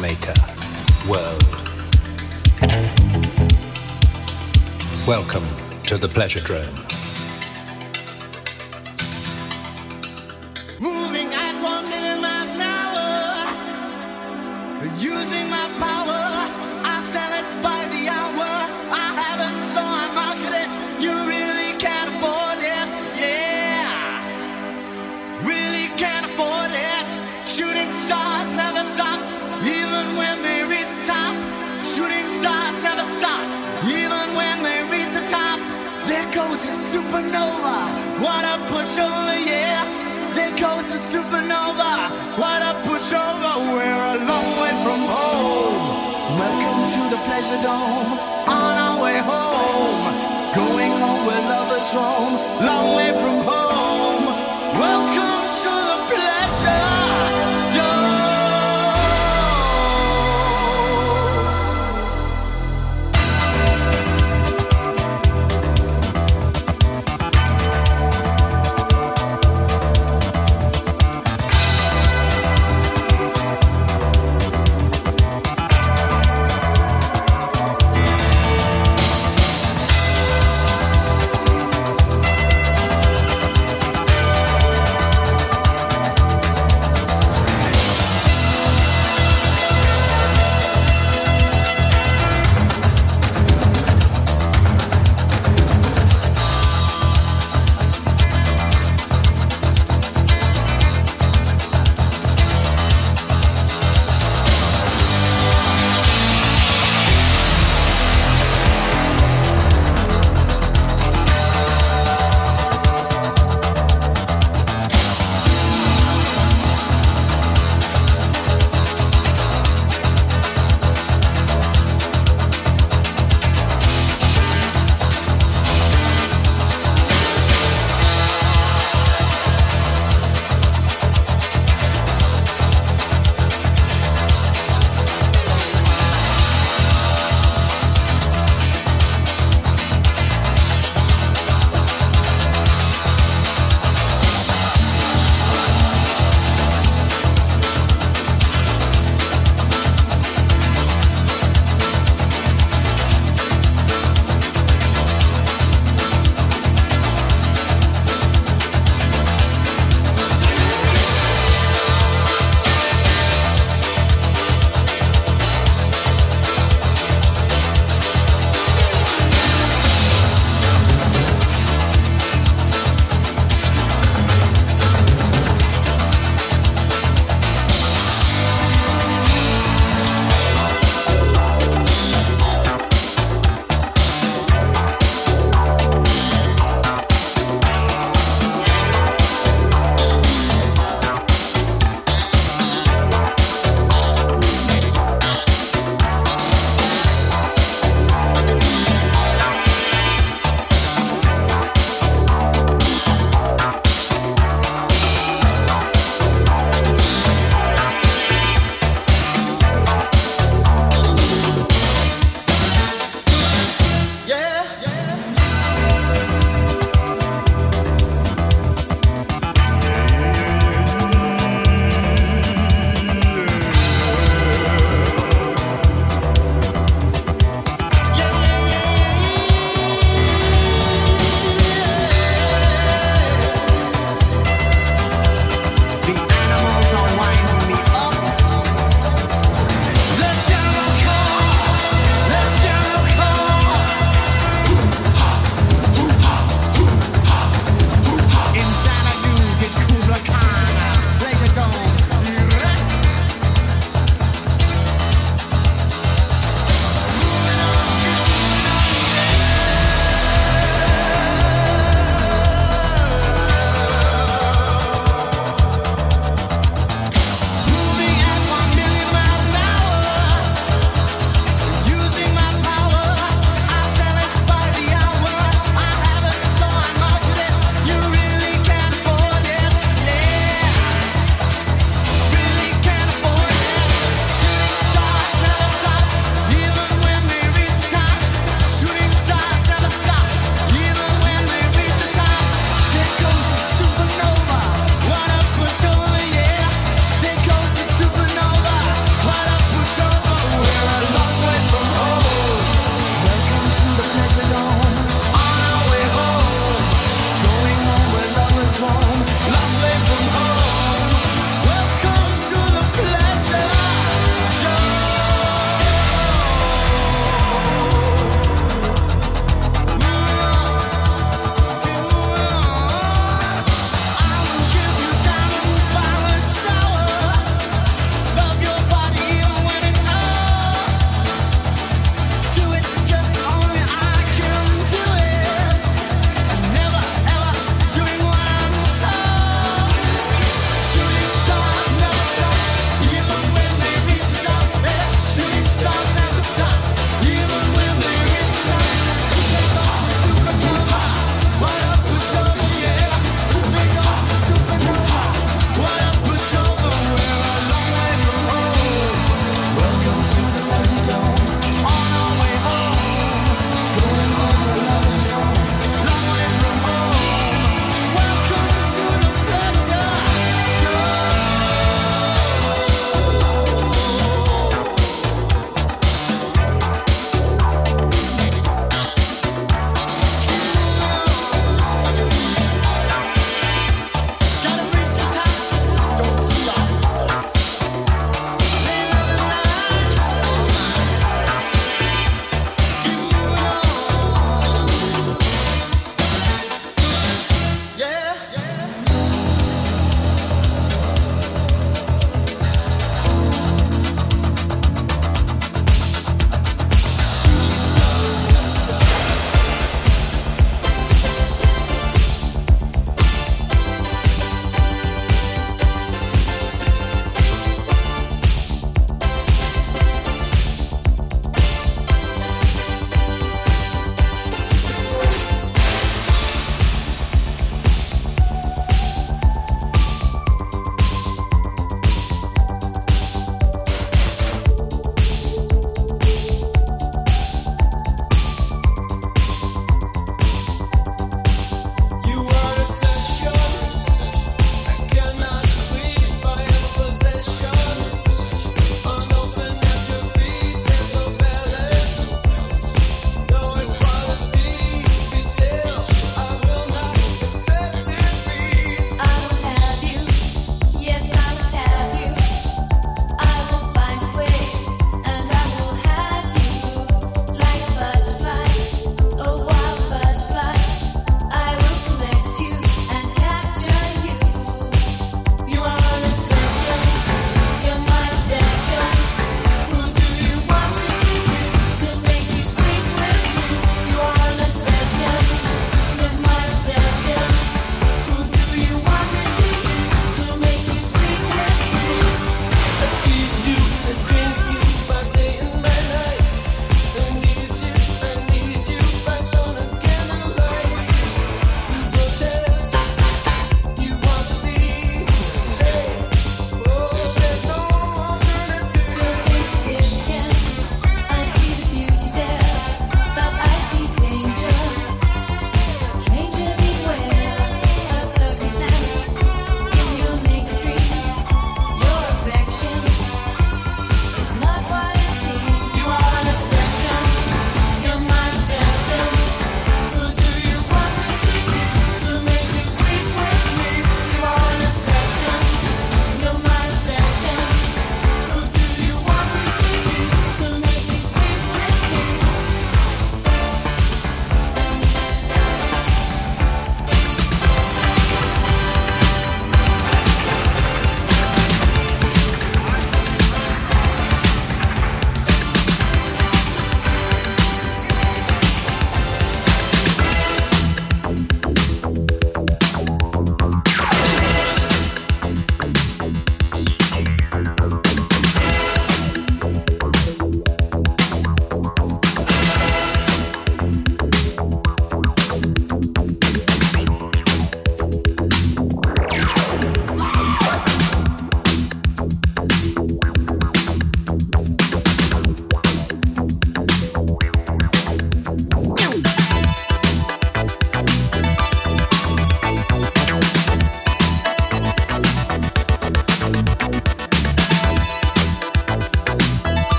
Maker World. Welcome to the Pleasure Drone. long way from